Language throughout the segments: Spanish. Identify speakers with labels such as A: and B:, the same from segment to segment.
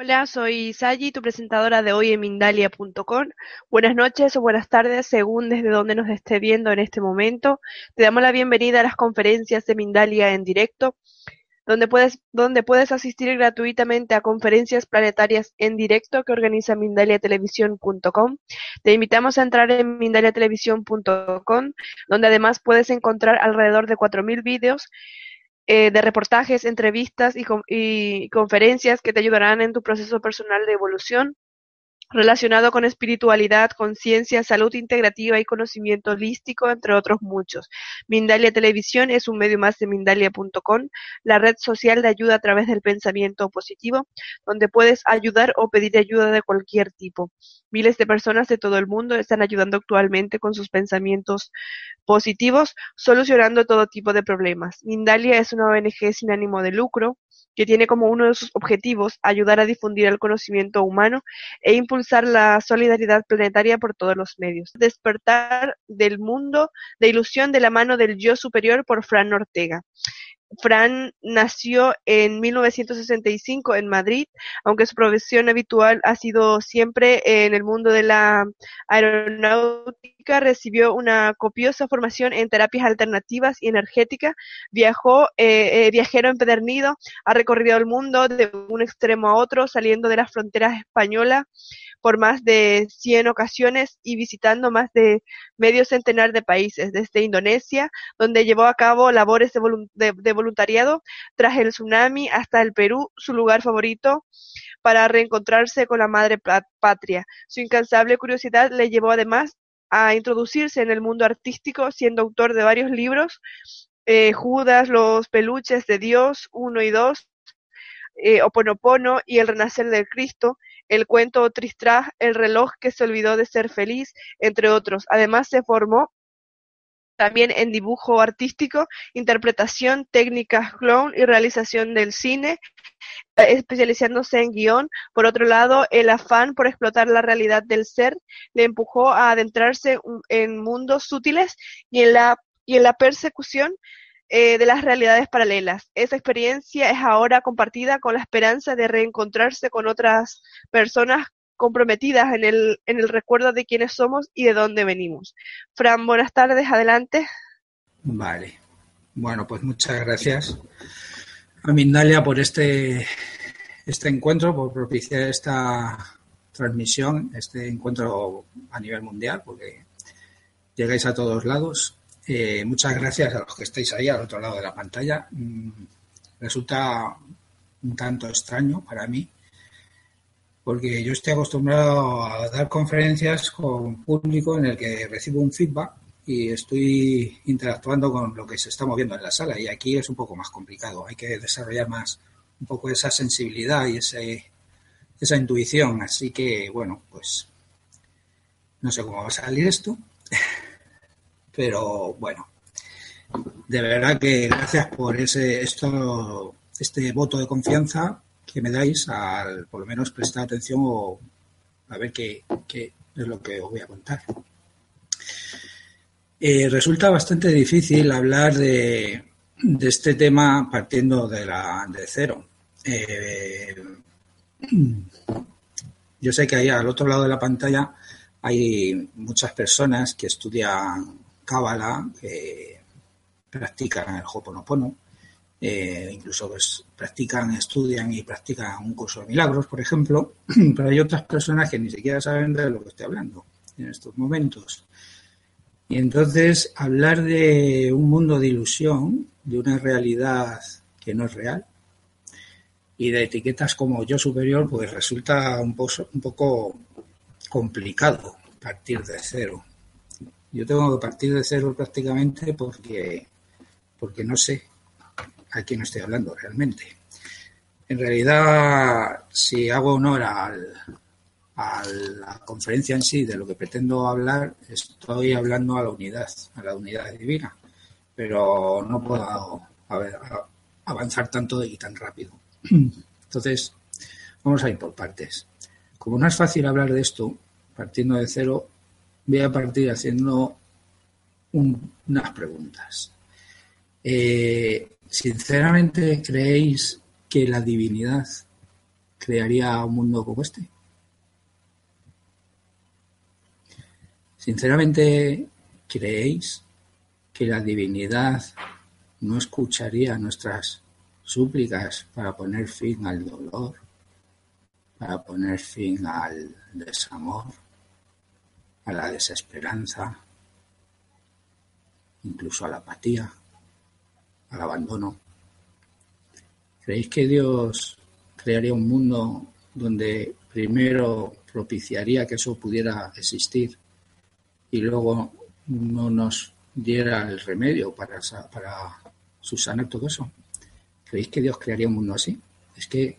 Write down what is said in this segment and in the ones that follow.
A: Hola, soy Sayi, tu presentadora de hoy en Mindalia.com. Buenas noches o buenas tardes, según desde donde nos esté viendo en este momento. Te damos la bienvenida a las conferencias de Mindalia en directo, donde puedes, donde puedes asistir gratuitamente a conferencias planetarias en directo que organiza mindaliatelevisión.com. Te invitamos a entrar en mindaliatelevisión.com, donde además puedes encontrar alrededor de 4.000 vídeos eh, de reportajes, entrevistas y, y conferencias que te ayudarán en tu proceso personal de evolución relacionado con espiritualidad, conciencia, salud integrativa y conocimiento holístico, entre otros muchos. Mindalia Televisión es un medio más de Mindalia.com, la red social de ayuda a través del pensamiento positivo, donde puedes ayudar o pedir ayuda de cualquier tipo. Miles de personas de todo el mundo están ayudando actualmente con sus pensamientos positivos, solucionando todo tipo de problemas. Mindalia es una ONG sin ánimo de lucro, que tiene como uno de sus objetivos ayudar a difundir el conocimiento humano e impulsar la solidaridad planetaria por todos los medios. Despertar del mundo de ilusión de la mano del yo superior por Fran Ortega. Fran nació en 1965 en Madrid, aunque su profesión habitual ha sido siempre en el mundo de la aeronáutica, recibió una copiosa formación en terapias alternativas y energética, viajó, eh, eh, viajero empedernido, ha recorrido el mundo de un extremo a otro, saliendo de las fronteras españolas por más de 100 ocasiones y visitando más de medio centenar de países, desde Indonesia, donde llevó a cabo labores de, voluntariado tras el tsunami, hasta el Perú, su lugar favorito para reencontrarse con la madre patria. Su incansable curiosidad le llevó además a introducirse en el mundo artístico, siendo autor de varios libros, eh, Judas, Los peluches de Dios, uno y dos, eh, Oponopono y El renacer del Cristo, el cuento Tristram, El reloj que se olvidó de ser feliz, entre otros. Además se formó también en dibujo artístico, interpretación, técnicas clown y realización del cine, especializándose en guion. Por otro lado, el afán por explotar la realidad del ser le empujó a adentrarse en mundos sutiles y en la, y en la persecución eh, de las realidades paralelas. Esa experiencia es ahora compartida con la esperanza de reencontrarse con otras personas comprometidas en el, en el recuerdo de quiénes somos y de dónde venimos. Fran, buenas tardes, adelante.
B: Vale. Bueno, pues muchas gracias a Mindalia por este, este encuentro, por propiciar esta transmisión, este encuentro a nivel mundial, porque llegáis a todos lados eh, muchas gracias a los que estáis ahí al otro lado de la pantalla. Mm, resulta un tanto extraño para mí, porque yo estoy acostumbrado a dar conferencias con público en el que recibo un feedback y estoy interactuando con lo que se está moviendo en la sala. Y aquí es un poco más complicado. Hay que desarrollar más un poco esa sensibilidad y ese, esa intuición. Así que, bueno, pues no sé cómo va a salir esto. pero bueno, de verdad que gracias por ese esto, este voto de confianza que me dais al por lo menos prestar atención o a ver qué, es lo que os voy a contar. Eh, resulta bastante difícil hablar de, de, este tema partiendo de, la, de cero. Eh, yo sé que ahí al otro lado de la pantalla hay muchas personas que estudian Cábala, que practican el Hoponopono, eh, incluso pues, practican, estudian y practican un curso de milagros, por ejemplo, pero hay otras personas que ni siquiera saben de lo que estoy hablando en estos momentos. Y entonces hablar de un mundo de ilusión, de una realidad que no es real, y de etiquetas como yo superior, pues resulta un un poco complicado partir de cero. Yo tengo que partir de cero prácticamente porque, porque no sé a quién estoy hablando realmente. En realidad, si hago honor al, a la conferencia en sí, de lo que pretendo hablar, estoy hablando a la unidad, a la unidad divina, pero no puedo avanzar tanto y tan rápido. Entonces, vamos a ir por partes. Como no es fácil hablar de esto, partiendo de cero, voy a partir haciendo unas preguntas. Eh, ¿Sinceramente creéis que la divinidad crearía un mundo como este? ¿Sinceramente creéis que la divinidad no escucharía nuestras súplicas para poner fin al dolor, para poner fin al desamor, a la desesperanza, incluso a la apatía, al abandono. ¿Creéis que Dios crearía un mundo donde primero propiciaría que eso pudiera existir y luego no nos diera el remedio para, para subsanar todo eso? ¿Creéis que Dios crearía un mundo así? Es que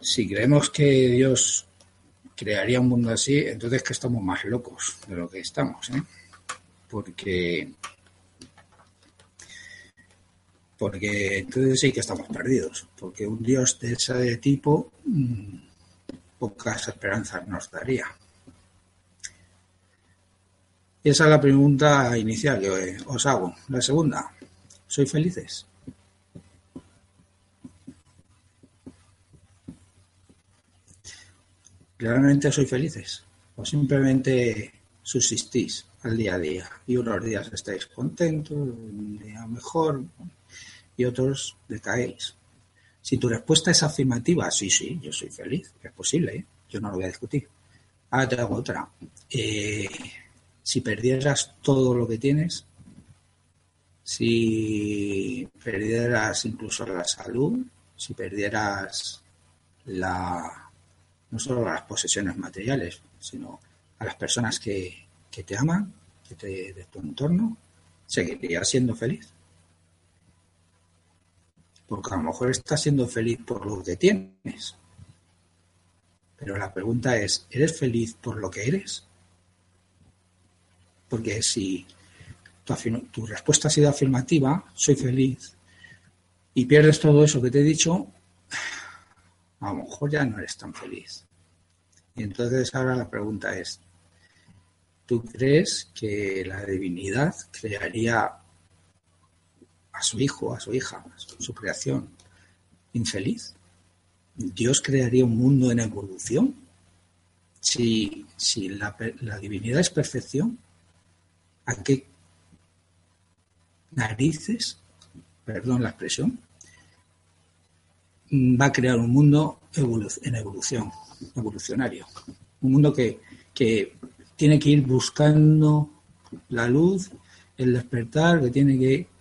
B: si creemos que Dios crearía un mundo así, entonces que estamos más locos de lo que estamos, ¿eh? Porque porque entonces sí que estamos perdidos, porque un Dios de ese tipo mm, pocas esperanzas nos daría. Esa es la pregunta inicial que os hago. La segunda, ¿soy felices? ¿Realmente soy felices? ¿O simplemente subsistís al día a día? Y unos días estáis contentos, un día mejor y otros decaéis. Si tu respuesta es afirmativa, sí, sí, yo soy feliz, es posible, ¿eh? yo no lo voy a discutir. Ahora te hago otra. Eh, si perdieras todo lo que tienes, si perdieras incluso la salud, si perdieras la no solo las posesiones materiales, sino a las personas que, te aman, que te, de tu entorno, seguirías siendo feliz. Porque a lo mejor estás siendo feliz por lo que tienes. Pero la pregunta es, ¿eres feliz por lo que eres? Porque si tu, respuesta ha sido afirmativa, soy feliz, y pierdes todo eso que te he dicho, a lo mejor ya no eres tan feliz. Y entonces ahora la pregunta es, ¿tú crees que la divinidad crearía a su hijo, a su hija, su creación infeliz? ¿Dios crearía un mundo en evolución? Si, si la, la divinidad es perfección, ¿a qué narices, perdón la expresión, va a crear un mundo en evolución, evolucionario. Un mundo que, que tiene que ir buscando la luz, el despertar, que tiene que...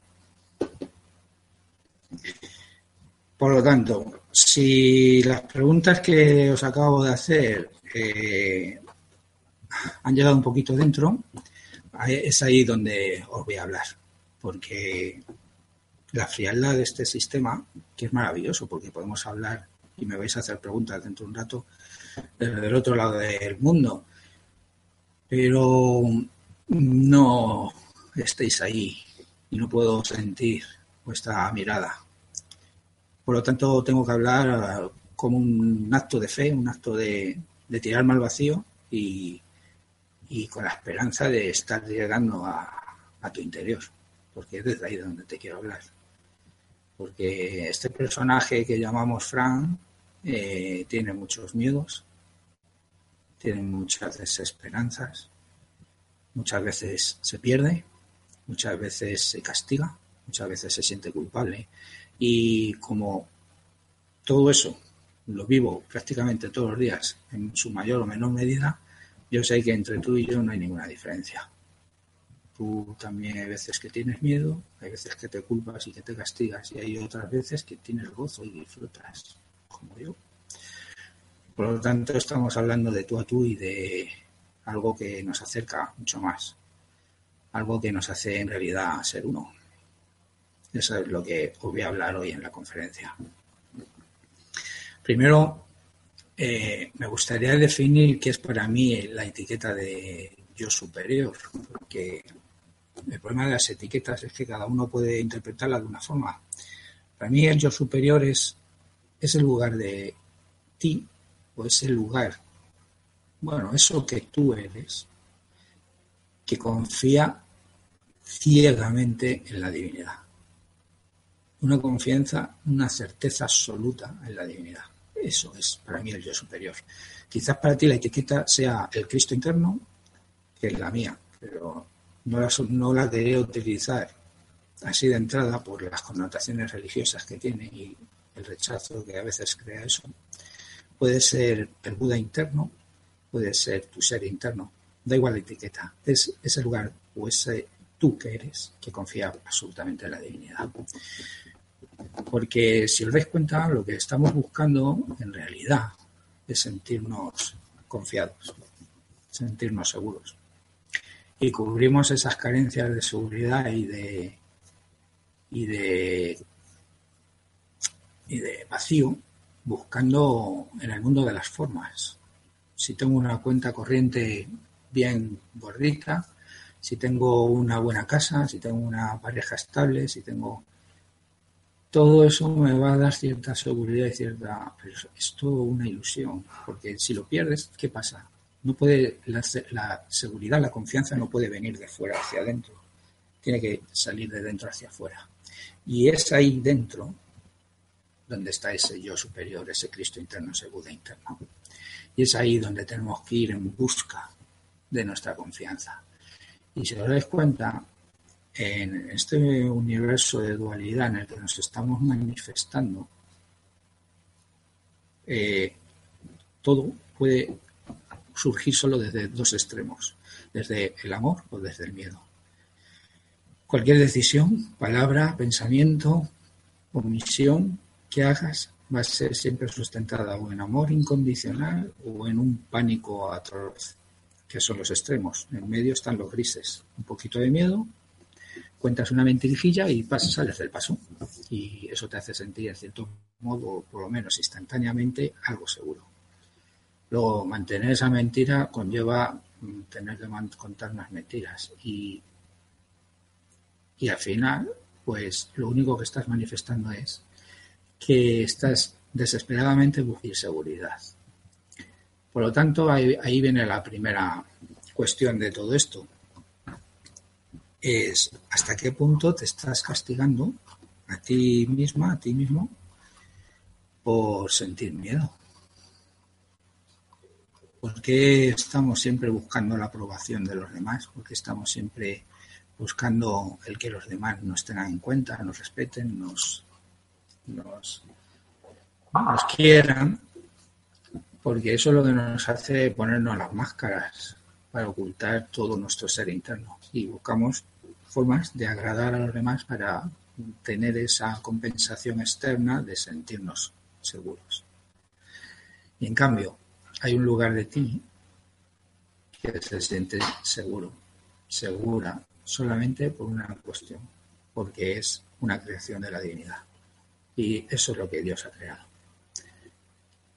B: Por lo tanto, si las preguntas que os acabo de hacer eh, han llegado un poquito dentro, es ahí donde os voy a hablar, porque la frialdad de este sistema, que es maravilloso, porque podemos hablar y me vais a hacer preguntas dentro de un rato desde del otro lado del mundo, pero no estéis ahí y no puedo sentir vuestra mirada. Por lo tanto, tengo que hablar como un acto de fe, un acto de, de tirarme al vacío y, con la esperanza de estar llegando a, a tu interior, porque es desde ahí donde te quiero hablar. Porque este personaje que llamamos Frank eh, tiene muchos miedos, tiene muchas desesperanzas, muchas veces se pierde, muchas veces se castiga, muchas veces se siente culpable y como todo eso lo vivo prácticamente todos los días en su mayor o menor medida, yo sé que entre tú y yo no hay ninguna diferencia. Tú también hay veces que tienes miedo, hay veces que te culpas y que te castigas y hay otras veces que tienes gozo y disfrutas, como yo. Por lo tanto, estamos hablando de tú a tú y de algo que nos acerca mucho más, algo que nos hace en realidad ser uno. Eso es lo que os voy a hablar hoy en la conferencia. Primero, eh, me gustaría definir qué es para mí la etiqueta de yo superior, porque el problema de las etiquetas es que cada uno puede interpretarla de una forma. Para mí el yo superior es, es el lugar de ti o es el lugar, bueno, eso que tú eres, que confía ciegamente en la divinidad. Una confianza, una certeza absoluta en la divinidad. Eso es para mí el yo superior. Quizás para ti la etiqueta sea el Cristo interno, que es la mía, pero no la, no la utilizar así de entrada por las connotaciones religiosas que tiene y el rechazo que a veces crea eso. Puede ser el Buda interno, puede ser tu ser interno, da igual la etiqueta, es ese lugar o ese tú que eres que confía absolutamente en la divinidad. Porque si os dais cuenta, lo que estamos buscando en realidad es sentirnos confiados, sentirnos seguros. Y cubrimos esas carencias de seguridad y de, y de, y de vacío buscando en el mundo de las formas. Si tengo una cuenta corriente bien gordita, si tengo una buena casa, si tengo una pareja estable, si tengo todo eso me va a dar cierta seguridad y cierta... Pero es todo una ilusión, porque si lo pierdes, ¿qué pasa? No puede, la, la seguridad, la confianza no puede venir de fuera hacia adentro, tiene que salir de dentro hacia afuera. Y es ahí dentro donde está ese yo superior, ese Cristo interno, ese Buda interno. Y es ahí donde tenemos que ir en busca de nuestra confianza. Y si os dais cuenta, en este universo de dualidad en el que nos estamos manifestando, eh, todo puede surgir solo desde dos extremos, desde el amor o desde el miedo. Cualquier decisión, palabra, pensamiento, omisión que hagas va a ser siempre sustentada o en amor incondicional o en un pánico atroz, que son los extremos. En medio están los grises, un poquito de miedo cuentas una mentirijilla y pasas, sales del paso. Y eso te hace sentir, en cierto modo, por lo menos instantáneamente, algo seguro. Luego, mantener esa mentira conlleva mm, tener que contar unas mentiras. Y, y al final, pues lo único que estás manifestando es que estás desesperadamente buscando seguridad. Por lo tanto, ahí, ahí viene la primera cuestión de todo esto es hasta qué punto te estás castigando a ti misma, a ti mismo, por sentir miedo. ¿Por qué estamos siempre buscando la aprobación de los demás? ¿Por qué estamos siempre buscando el que los demás nos tengan en cuenta, nos respeten, nos, nos, quieran? Porque eso es lo que nos hace ponernos las máscaras para ocultar todo nuestro ser interno. Y buscamos formas de agradar a los demás para tener esa compensación externa de sentirnos seguros. Y en cambio, hay un lugar de ti que se siente seguro, segura, solamente por una cuestión, porque es una creación de la divinidad. Y eso es lo que Dios ha creado.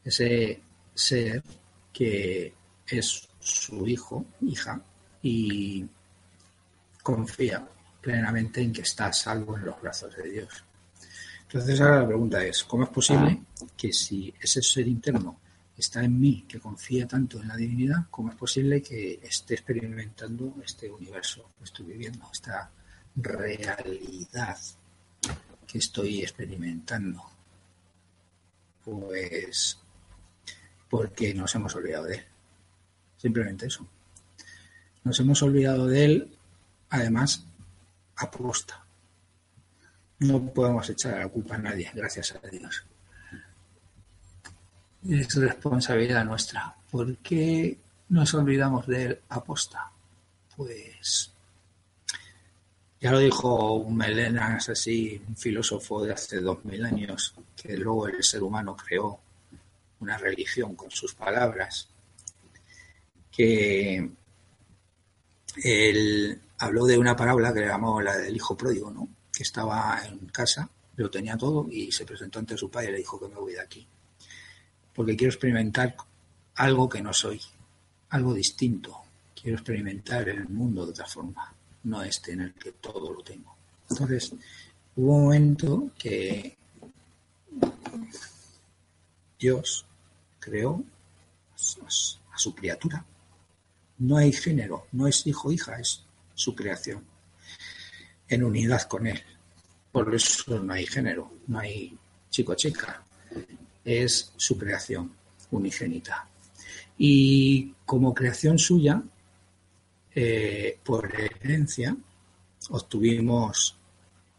B: Ese ser que es su hijo, hija, y confía plenamente en que está salvo en los brazos de Dios. Entonces ahora la pregunta es, ¿cómo es posible que si ese ser interno está en mí, que confía tanto en la divinidad, cómo es posible que esté experimentando este universo que estoy viviendo, esta realidad que estoy experimentando? Pues porque nos hemos olvidado de él. Simplemente eso. Nos hemos olvidado de él además, aposta. No podemos echar la culpa a nadie, gracias a Dios. Es responsabilidad nuestra. ¿Por qué nos olvidamos de él aposta? Pues ya lo dijo un Melenas, así, un filósofo de hace dos mil años, que luego el ser humano creó una religión con sus palabras, que el, habló de una parábola que le llamó la del hijo pródigo, ¿no? que estaba en casa, lo tenía todo y se presentó ante su padre y le dijo que me voy de aquí. porque quiero experimentar algo que no soy, algo distinto. Quiero experimentar el mundo de otra forma, no este en el que todo lo tengo. Entonces, hubo un momento que Dios creó a su criatura. No hay género, no es hijo hija, es su creación. En unidad con él. Por eso no hay género, no hay chico chica. Es su creación unigénita. Y como creación suya, eh, por herencia, obtuvimos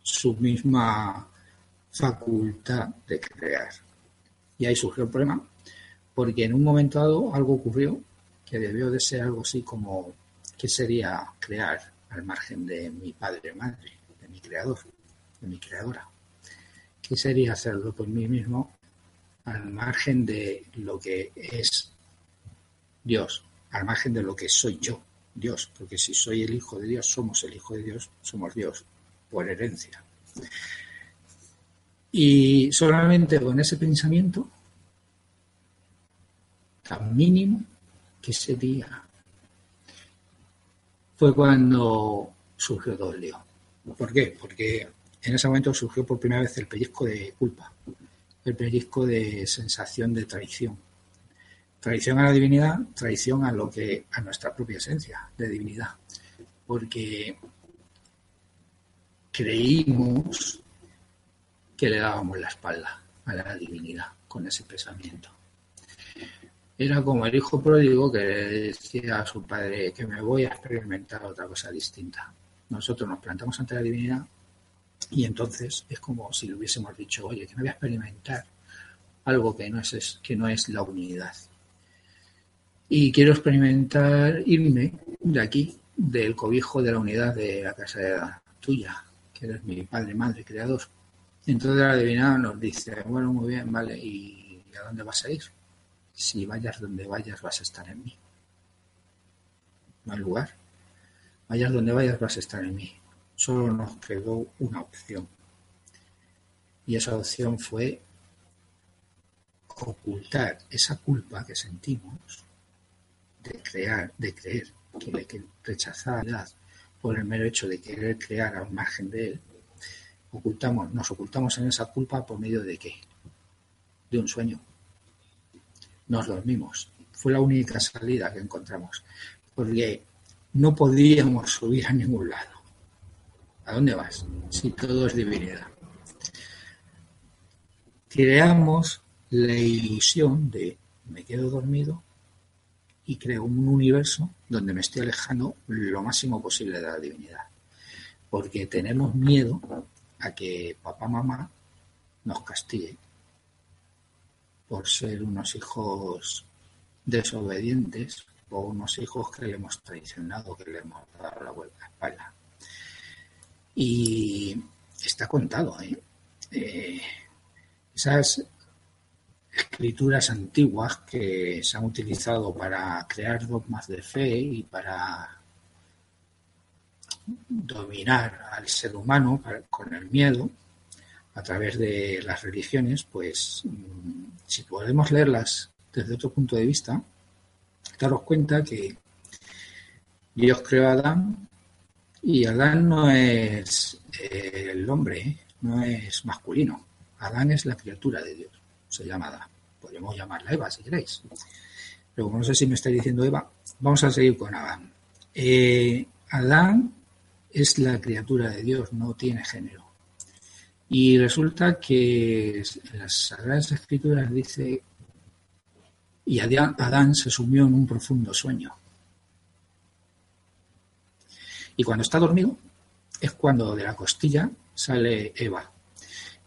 B: su misma facultad de crear. Y ahí surgió el problema, porque en un momento dado algo ocurrió que debió de ser algo así como, ¿qué sería crear al margen de mi padre y madre, de mi creador, de mi creadora? ¿Qué sería hacerlo por mí mismo al margen de lo que es Dios, al margen de lo que soy yo, Dios, porque si soy el Hijo de Dios, somos el Hijo de Dios, somos Dios, por herencia. Y solamente con ese pensamiento tan mínimo que sería fue cuando surgió el lío. ¿Por qué? Porque en ese momento surgió por primera vez el pellizco de culpa, el pellizco de sensación de traición. Traición a la divinidad, traición a lo que a nuestra propia esencia de divinidad. Porque creímos que le dábamos la espalda a la divinidad con ese pensamiento. Era como el hijo pródigo que le decía a su padre que me voy a experimentar otra cosa distinta. Nosotros nos plantamos ante la divinidad y entonces es como si le hubiésemos dicho, oye, que me voy a experimentar algo que no es, que no es la unidad. Y quiero experimentar irme de aquí, del cobijo de la unidad de la casa tuya, que eres mi padre, madre, creador. Entonces la divinidad nos dice, bueno, muy bien, vale, ¿y a dónde vas a ir? Si vayas donde vayas vas a estar en mí. No hay lugar. Vayas donde vayas vas a estar en mí solo nos quedó una opción. Y esa opción fue ocultar esa culpa que sentimos de crear, de creer que hay que rechazar la por el mero hecho de querer crear al margen de él, ocultamos, nos ocultamos en esa culpa por medio de qué? De un sueño. Nos dormimos. Fue la única salida que encontramos, porque no podíamos subir a ningún lado. ¿A dónde vas? Si todo es divinidad. Creamos la ilusión de me quedo dormido y creo un universo donde me estoy alejando lo máximo posible de la divinidad. Porque tenemos miedo a que papá mamá nos castigue por ser unos hijos desobedientes o unos hijos que le hemos traicionado, que le hemos dado la vuelta a la espalda. Y está contado. ¿eh? ¿eh? esas escrituras antiguas que se han utilizado para crear dogmas de fe y para dominar al ser humano con el miedo a través de las religiones, pues mm, si podemos leerlas desde otro punto de vista, daros cuenta que Dios creó a Adán y Adán no es eh, el hombre, no es masculino. Adán es la criatura de Dios, se llama Adán. Podríamos llamarla Eva si queréis. Pero como no sé si me estáis diciendo Eva, vamos a seguir con Adán. Eh, Adán es la criatura de Dios, no tiene género. Y resulta que en las Sagradas Escrituras dice, y Adán se sumió en un profundo sueño. Y cuando está dormido es cuando de la costilla sale Eva.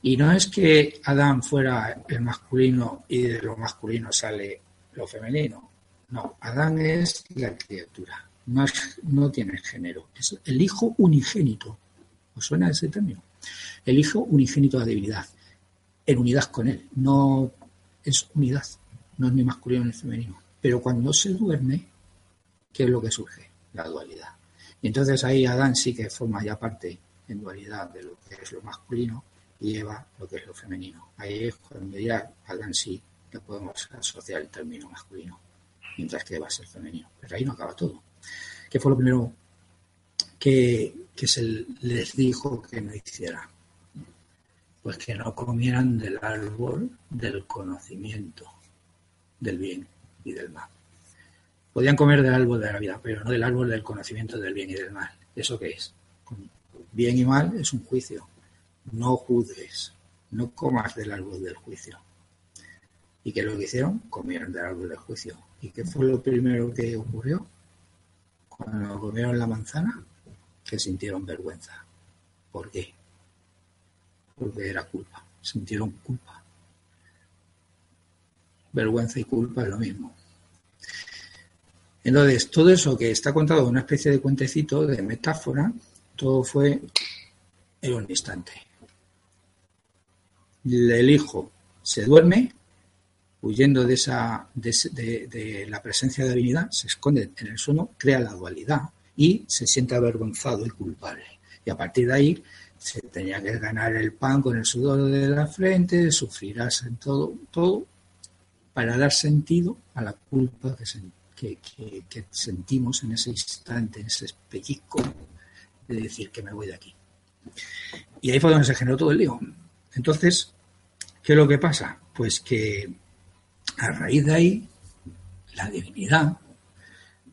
B: Y no es que Adán fuera el masculino y de lo masculino sale lo femenino. No, Adán es la criatura, no, no tiene género. Es el hijo unigénito. ¿Os suena ese término? El hijo unigénito de la divinidad, en unidad con él. No es unidad, no es ni masculino ni femenino. Pero cuando se duerme, ¿qué es lo que surge? La dualidad. Y entonces ahí Adán sí que forma ya parte en dualidad de lo que es lo masculino y Eva lo que es lo femenino. Ahí es cuando ya Adán sí le podemos asociar el término masculino, mientras que va a ser femenino. Pero ahí no acaba todo. ¿Qué fue lo primero que, se les dijo que no hicieran? Pues que no comieran del árbol del conocimiento del bien y del mal. Podían comer del árbol de la vida, pero no del árbol del conocimiento del bien y del mal. ¿Eso qué es? Bien y mal es un juicio. No juzgues, no comas del árbol del juicio. ¿Y qué es lo que hicieron? Comieron del árbol del juicio. ¿Y qué fue lo primero que ocurrió? Cuando comieron la manzana, que sintieron vergüenza. ¿Por qué? Porque era culpa. Sintieron culpa. Vergüenza y culpa es lo mismo. Entonces, todo eso que está contado en una especie de cuentecito, de metáfora, todo fue en un instante. El hijo se duerme, huyendo de, esa, de, la presencia de la divinidad, se esconde en el sueño, crea la dualidad y se siente avergonzado y culpable. Y a partir de ahí se tenía que ganar el pan con el sudor de la frente, sufrirás en todo, todo para dar sentido a la culpa que, que, sentimos en ese instante, en ese pellizco de decir que me voy de aquí. Y ahí fue donde se generó todo el lío. Entonces, ¿qué es lo que pasa? Pues que a raíz de ahí, la divinidad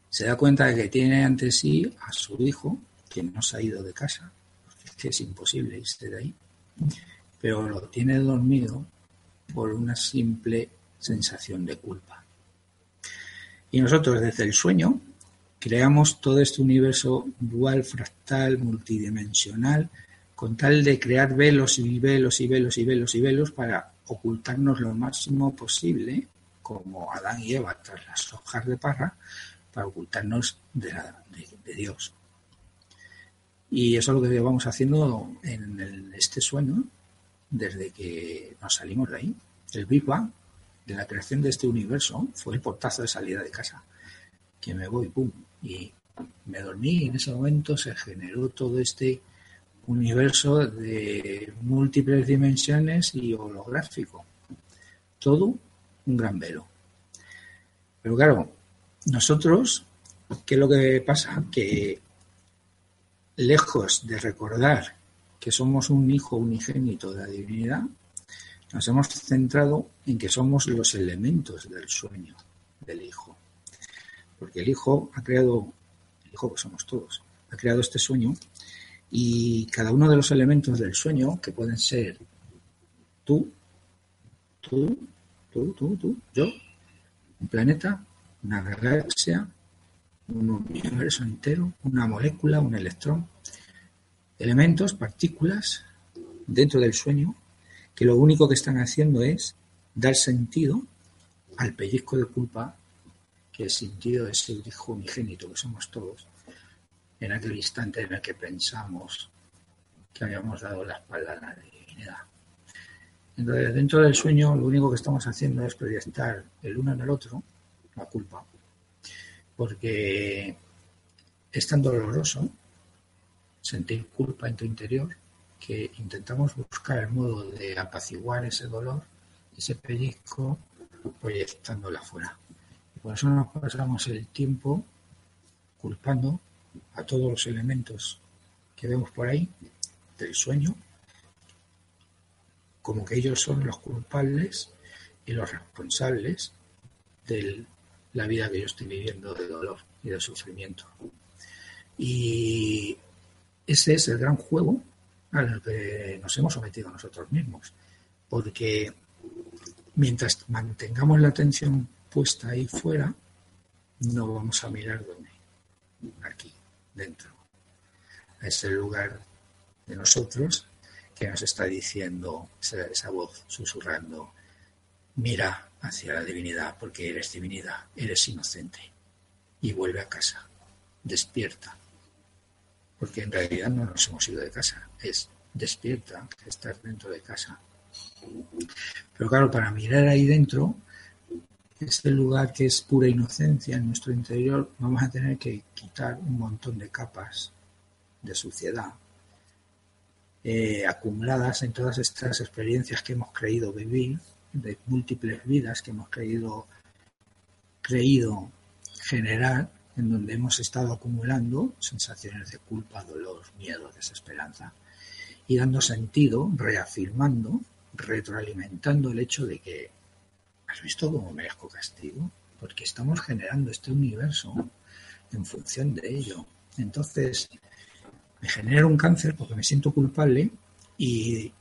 B: se da cuenta de que tiene ante sí a su hijo, que no se ha ido de casa, que es imposible irse de ahí, pero lo tiene dormido por una simple sensación de culpa. Y nosotros desde el sueño creamos todo este universo dual, fractal, multidimensional, con tal de crear velos y velos y velos y velos y velos para ocultarnos lo máximo posible, como Adán y Eva tras las hojas de parra, para ocultarnos de, Dios. Y eso es lo que vamos haciendo en este sueño desde que nos salimos de ahí. El Big Bang, de la creación de este universo, fue el portazo de salida de casa. Que me voy, pum, y me dormí y en ese momento se generó todo este universo de múltiples dimensiones y holográfico. Todo un gran velo. Pero claro, nosotros, ¿qué es lo que pasa? Que lejos de recordar que somos un hijo unigénito de la divinidad, nos hemos centrado en que somos los elementos del sueño del hijo. Porque el hijo ha creado, el hijo que somos todos, ha creado este sueño y cada uno de los elementos del sueño, que pueden ser tú, tú, tú, tú, tú, yo, un planeta, una galaxia, un universo entero, una molécula, un electrón, elementos, partículas dentro del sueño que lo único que están haciendo es dar sentido al pellizco de culpa que el sentido de ese hijo unigénito que somos todos en aquel instante en el que pensamos que habíamos dado la espalda a la divinidad. Entonces, dentro del sueño, lo único que estamos haciendo es proyectar el uno en el otro la culpa, porque es tan doloroso sentir culpa en tu interior que intentamos buscar el modo de apaciguar ese dolor, ese pellizco, proyectándola afuera. Y por eso nos pasamos el tiempo culpando a todos los elementos que vemos por ahí del sueño, como que ellos son los culpables y los responsables de la vida que yo estoy viviendo de dolor y de sufrimiento. Y ese es el gran juego al que nos hemos sometido nosotros mismos, porque mientras mantengamos la atención puesta ahí fuera, no vamos a mirar dónde, aquí dentro. Es el lugar de nosotros que nos está diciendo esa, voz susurrando, mira hacia la divinidad porque eres divinidad, eres inocente y vuelve a casa, despierta. Porque en realidad no nos hemos ido de casa, es despierta, estás dentro de casa. Pero claro, para mirar ahí dentro este lugar que es pura inocencia en nuestro interior, vamos a tener que quitar un montón de capas de suciedad eh, acumuladas en todas estas experiencias que hemos creído vivir, de múltiples vidas que hemos creído, creído generar, en donde hemos estado acumulando sensaciones de culpa, dolor, miedo, desesperanza, y dando sentido, reafirmando, retroalimentando el hecho de que, ¿has visto cómo merezco castigo? Porque estamos generando este universo en función de ello. Entonces, me genera un cáncer porque me siento culpable y,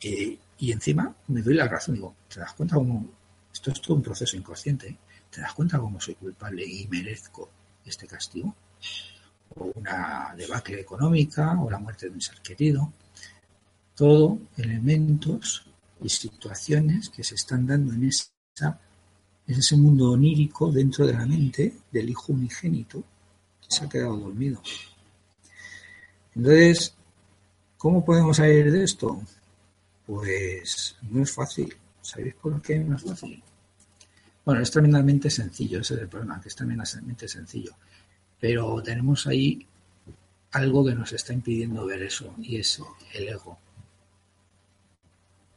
B: y, encima me doy la razón. Digo, ¿te das cuenta cómo esto es todo un proceso inconsciente? ¿Te das cuenta cómo soy culpable y merezco este castigo? O una debacle económica o la muerte de un ser querido. Todo elementos y situaciones que se están dando en, esa, en ese mundo onírico dentro de la mente del hijo unigénito que se ha quedado dormido. Entonces, ¿cómo podemos salir de esto? Pues no es fácil. ¿Sabéis por qué no es fácil? Bueno, es tremendamente sencillo, ese es el problema, que es tremendamente sencillo. Pero tenemos ahí algo que nos está impidiendo ver eso, y es el ego.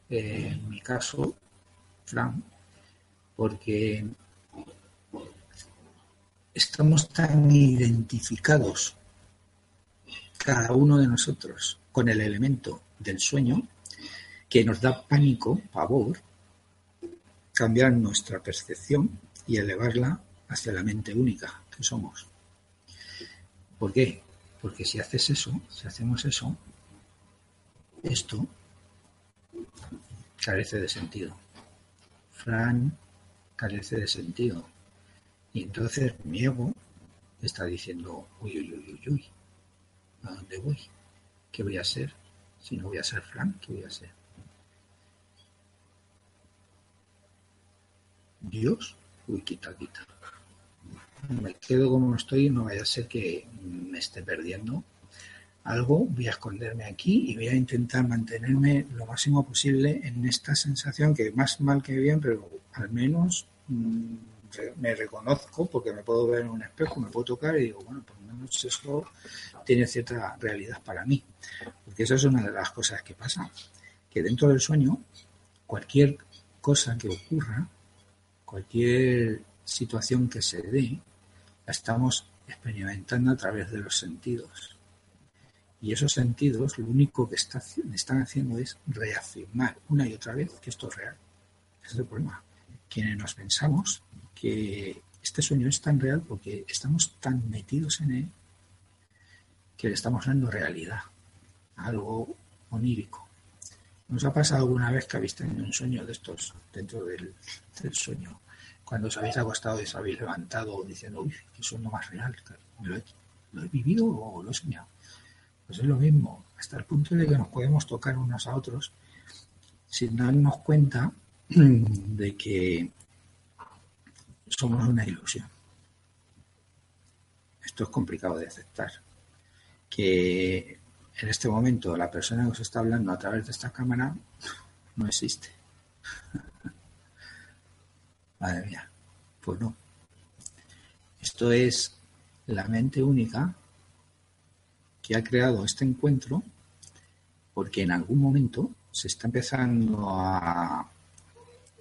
B: en mi caso, Fran, porque estamos tan identificados cada uno de nosotros con el elemento del sueño que nos da pánico, pavor, cambiar nuestra percepción y elevarla hacia la mente única que somos. ¿Por qué? Porque si haces eso, si hacemos eso, esto carece de sentido. Fran carece de sentido. Y entonces mi ego está diciendo, uy, uy, uy, uy, uy, ¿A dónde voy? ¿Qué voy a ser? Si no voy a ser Frank, ¿qué voy a ser? Dios, uy, quita, quita. Me quedo como estoy, no vaya a ser que me esté perdiendo algo, voy a esconderme aquí y voy a intentar mantenerme lo máximo posible en esta sensación que más mal que bien, pero al menos mm, me reconozco porque me puedo ver en un espejo, me puedo tocar y digo, bueno, por lo menos eso tiene cierta realidad para mí. Porque eso es una de las cosas que pasa, que dentro del sueño, cualquier cosa que ocurra, cualquier situación que se dé, la estamos experimentando a través de los sentidos. Y esos sentidos lo único que están haciendo es reafirmar una y otra vez que esto es real. Ese es el problema. Quienes nos pensamos que este sueño es tan real porque estamos tan metidos en él que le estamos dando realidad, algo onírico. ¿Nos ha pasado alguna vez que habéis tenido un sueño de estos dentro del, sueño? Cuando os habéis acostado y os habéis levantado diciendo, uy, qué sueño más real, ¿lo he, ¿lo he vivido o lo he soñado? Pues es lo mismo, hasta el punto de que nos podemos tocar unos a otros sin darnos cuenta de que somos una ilusión. Esto es complicado de aceptar. Que en este momento la persona que os está hablando a través de esta cámara no existe. Madre mía, pues no. Esto es la mente única que ha creado este encuentro porque en algún momento se está empezando a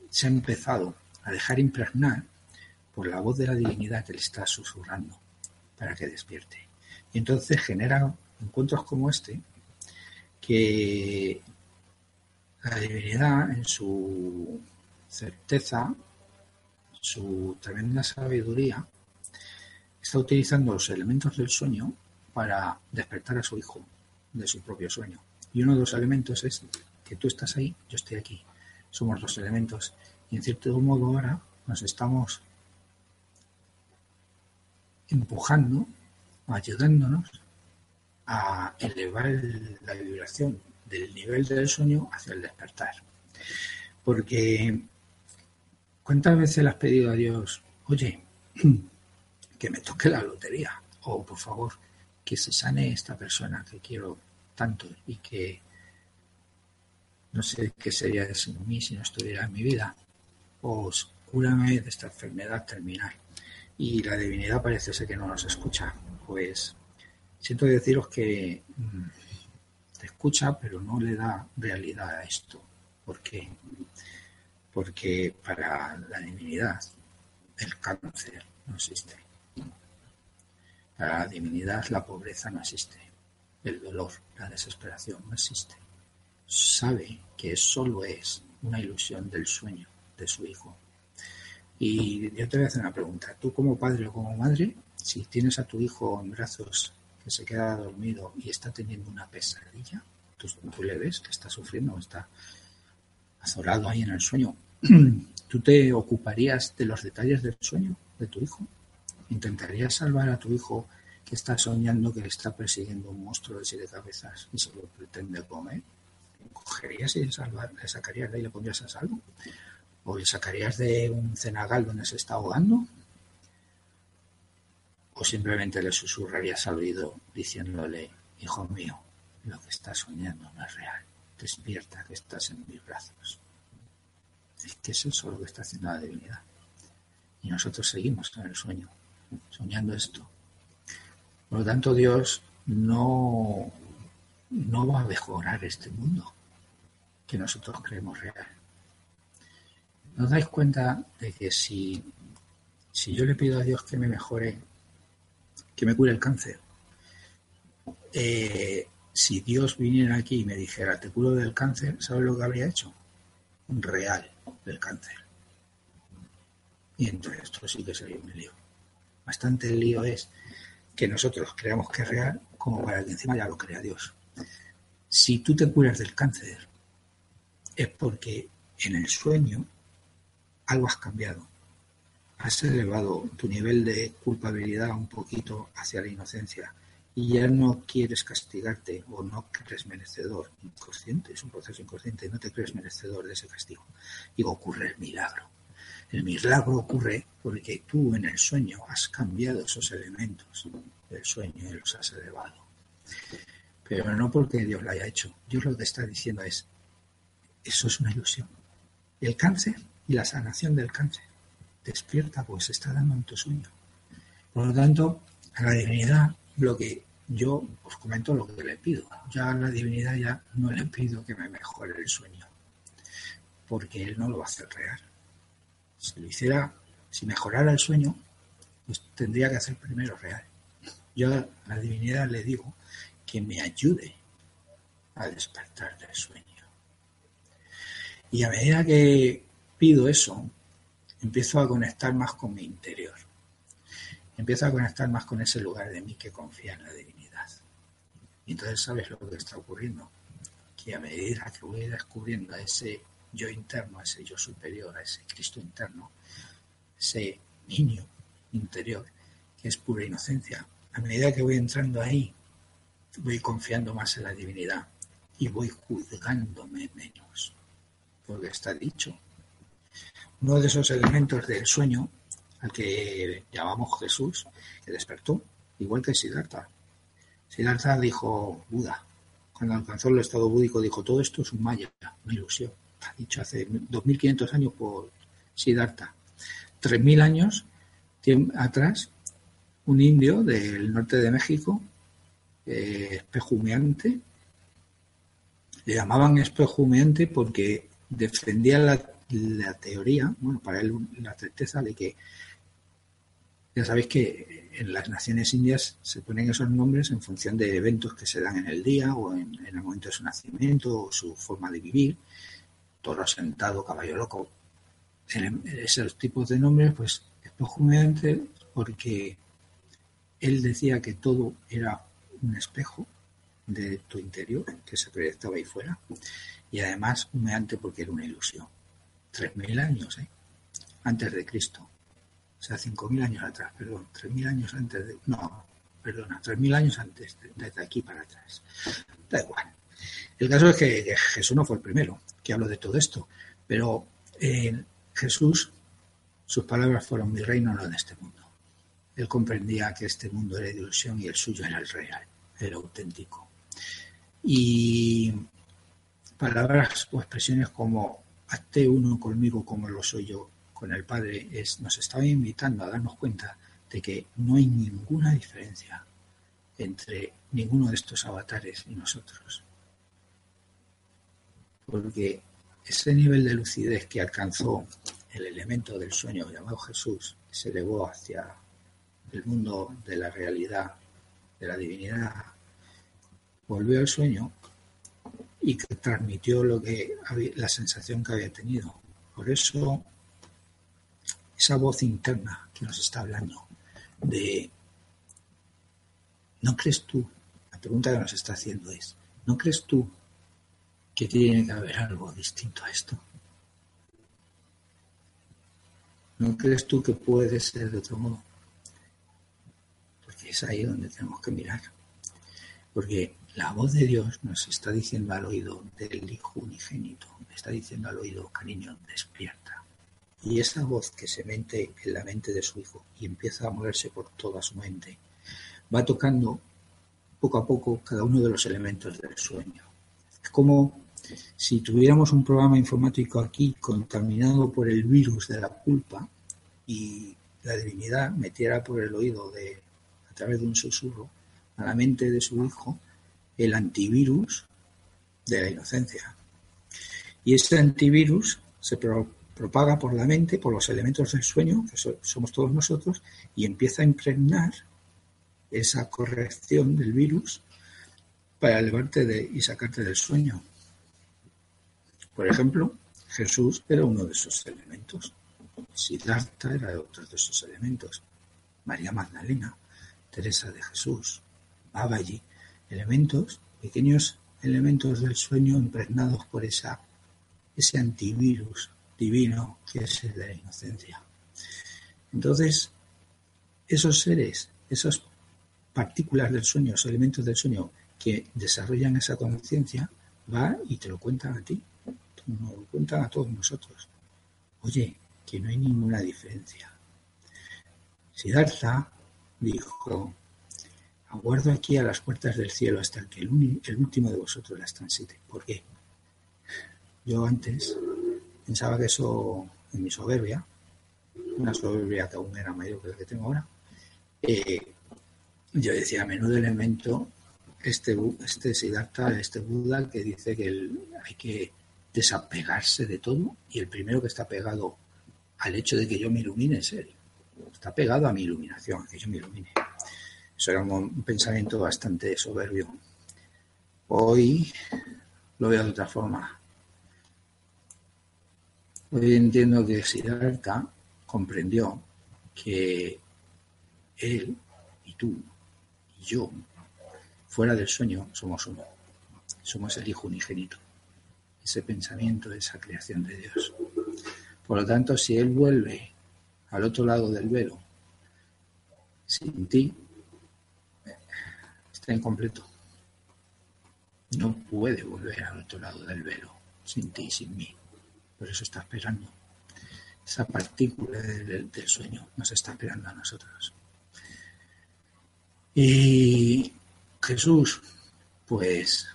B: se ha empezado a dejar impregnar por la voz de la divinidad que le está susurrando para que despierte. Y entonces genera encuentros como este que la divinidad en su certeza, su tremenda sabiduría, está utilizando los elementos del sueño para despertar a su hijo de su propio sueño. Y uno de los elementos es que tú estás ahí, yo estoy aquí. Somos los elementos. Y en cierto modo ahora nos estamos empujando, ayudándonos a elevar la vibración del nivel del sueño hacia el despertar. Porque, ¿cuántas veces le has pedido a Dios, oye, que me toque la lotería? O, por favor, que se sane esta persona que quiero tanto y que no sé qué sería de mí si no estuviera en mi vida. O cúrame de esta enfermedad terminal y la divinidad parece ser que no nos escucha. Pues siento deciros que mm, te escucha, pero no le da realidad a esto. ¿Por qué? porque para la divinidad el cáncer no existe. Para la divinidad la pobreza no existe. El dolor, la desesperación no existe. Sabe que solo es una ilusión del sueño de su hijo. Y yo te voy a hacer una pregunta. Tú como padre o como madre, si tienes a tu hijo en brazos se queda dormido y está teniendo una pesadilla, tú, tú le ves que está sufriendo, está azorado ahí en el sueño. ¿Tú te ocuparías de los detalles del sueño de tu hijo? ¿Intentarías salvar a tu hijo que está soñando que le está persiguiendo un monstruo de siete cabezas y se lo pretende comer? ¿Cogerías y le sacarías de ahí y le pondrías a salvo? ¿O le sacarías de un cenagal donde se está ahogando? ¿O simplemente le susurrarías al oído diciéndole, hijo mío, lo que estás soñando no es real? Despierta que estás en mis brazos. Es que es eso lo que está haciendo la divinidad. Y nosotros seguimos en el sueño, soñando esto. Por lo tanto, Dios no, no va a mejorar este mundo que nosotros creemos real. ¿Nos dais cuenta de que si, si yo le pido a Dios que me mejore, que me cure el cáncer, eh, si Dios viniera aquí y me dijera, te curo del cáncer, ¿sabes lo que habría hecho? Real del cáncer. Y entonces esto sí que sería un lío. Bastante lío es que nosotros creamos que es real como para que encima ya lo crea Dios. Si tú te curas del cáncer, es porque en el sueño algo has cambiado. Has elevado tu nivel de culpabilidad un poquito hacia la inocencia y ya no quieres castigarte o no crees merecedor, inconsciente, es un proceso inconsciente, no te crees merecedor de ese castigo. Y ocurre el milagro. El milagro ocurre porque tú en el sueño has cambiado esos elementos del sueño y los has elevado. Pero no porque Dios lo haya hecho. Dios lo que está diciendo es, eso es una ilusión. El cáncer y la sanación del cáncer. Despierta, pues está dando tu sueño. Por lo tanto, a la divinidad lo que yo os comento lo que le pido. Ya a la divinidad ya no le pido que me mejore el sueño, porque él no lo va a hacer real. Si lo hiciera, si mejorara el sueño, pues tendría que hacer primero real. Yo a la divinidad le digo que me ayude a despertar del sueño. Y a medida que pido eso, empiezo a conectar más con mi interior. Empiezo a conectar más con ese lugar de mí que confía en la divinidad. Y entonces sabes lo que está ocurriendo, que a medida que voy descubriendo a ese yo interno, a ese yo superior, a ese Cristo interno, ese niño interior, que es pura inocencia, a medida que voy entrando ahí, voy confiando más en la divinidad y voy juzgándome menos, porque está dicho. Uno de esos elementos del sueño al que llamamos Jesús, que despertó, igual que Siddhartha, Siddhartha dijo, Buda, cuando alcanzó el estado búdico, dijo, todo esto es un maya, una ilusión. Dicho hace 2500 años por Siddhartha. 3000 años atrás, un indio del norte de México, eh, espejumeante, le llamaban espejumeante porque defendía la, la, teoría, bueno, para él la certeza de que, ya sabéis que en las naciones indias se ponen esos nombres en función de eventos que se dan en el día o en, el momento de su nacimiento o su forma de vivir. Toro sentado, caballo loco. Esos tipos de nombres, pues es porque él decía que todo era un espejo de tu interior que se proyectaba ahí fuera y además humeante porque era una ilusión. Tres mil años, ¿eh? Antes de Cristo o sea, 5.000 años atrás, perdón, 3.000 años antes de... No, perdona, 3.000 años antes, desde aquí para atrás. Da igual. El caso es que Jesús no fue el primero que habló de todo esto, pero eh, Jesús, sus palabras fueron mi reino no en este mundo. Él comprendía que este mundo era ilusión y el suyo era el real, era auténtico. Y palabras o expresiones como hazte uno conmigo como lo soy yo, con el Padre es, nos estaba invitando a darnos cuenta de que no hay ninguna diferencia entre ninguno de estos avatares y nosotros. Porque ese nivel de lucidez que alcanzó el elemento del sueño llamado Jesús se elevó hacia el mundo de la realidad, de la divinidad, volvió al sueño y transmitió lo que la sensación que había tenido. Por eso esa voz interna que nos está hablando de ¿no crees tú? La pregunta que nos está haciendo es ¿no crees tú que tiene que haber algo distinto a esto? ¿No crees tú que puede ser de otro modo? Porque es ahí donde tenemos que mirar. Porque la voz de Dios nos está diciendo al oído del Hijo unigénito, está diciendo al oído, cariño, despierta. Y esa voz que se mete en la mente de su Hijo y empieza a moverse por toda su mente, va tocando poco a poco cada uno de los elementos del sueño. Es como si tuviéramos un programa informático aquí contaminado por el virus de la culpa y la divinidad metiera por el oído de, a través de un susurro a la mente de su hijo el antivirus de la inocencia. Y ese antivirus se propaga por la mente, por los elementos del sueño, que somos todos nosotros, y empieza a impregnar esa corrección del virus para elevarte de, y sacarte del sueño. Por ejemplo, Jesús era uno de esos elementos. Siddhartha era otro de esos elementos. María Magdalena, Teresa de Jesús, Babaji, elementos, pequeños elementos del sueño impregnados por esa, ese antivirus divino que es el de la inocencia. Entonces, esos seres, esas partículas del sueño, esos elementos del sueño que desarrollan esa conciencia, va y te lo cuentan a ti nos lo cuentan a todos nosotros. Oye, que no hay ninguna diferencia. Siddhartha dijo, aguardo aquí a las puertas del cielo hasta que el, último de vosotros las transite. ¿Por qué? Yo antes pensaba que eso, en mi soberbia, una soberbia que aún era mayor que la que tengo ahora, eh, yo decía, menudo elemento este, este Siddhartha, este Buda que dice que hay que desapegarse de todo y el primero que está pegado al hecho de que yo me ilumine es él. Está pegado a mi iluminación, a que yo me ilumine. Eso era un, pensamiento bastante soberbio. Hoy lo veo de otra forma. Hoy entiendo que Siddhartha comprendió que él y tú y yo, fuera del sueño, somos uno. Somos el Hijo unigénito ese pensamiento, esa creación de Dios. Por lo tanto, si Él vuelve al otro lado del velo, sin ti, está incompleto. No puede volver al otro lado del velo, sin ti, sin mí. Por eso está esperando. Esa partícula del, sueño nos está esperando a nosotros. Y Jesús, pues,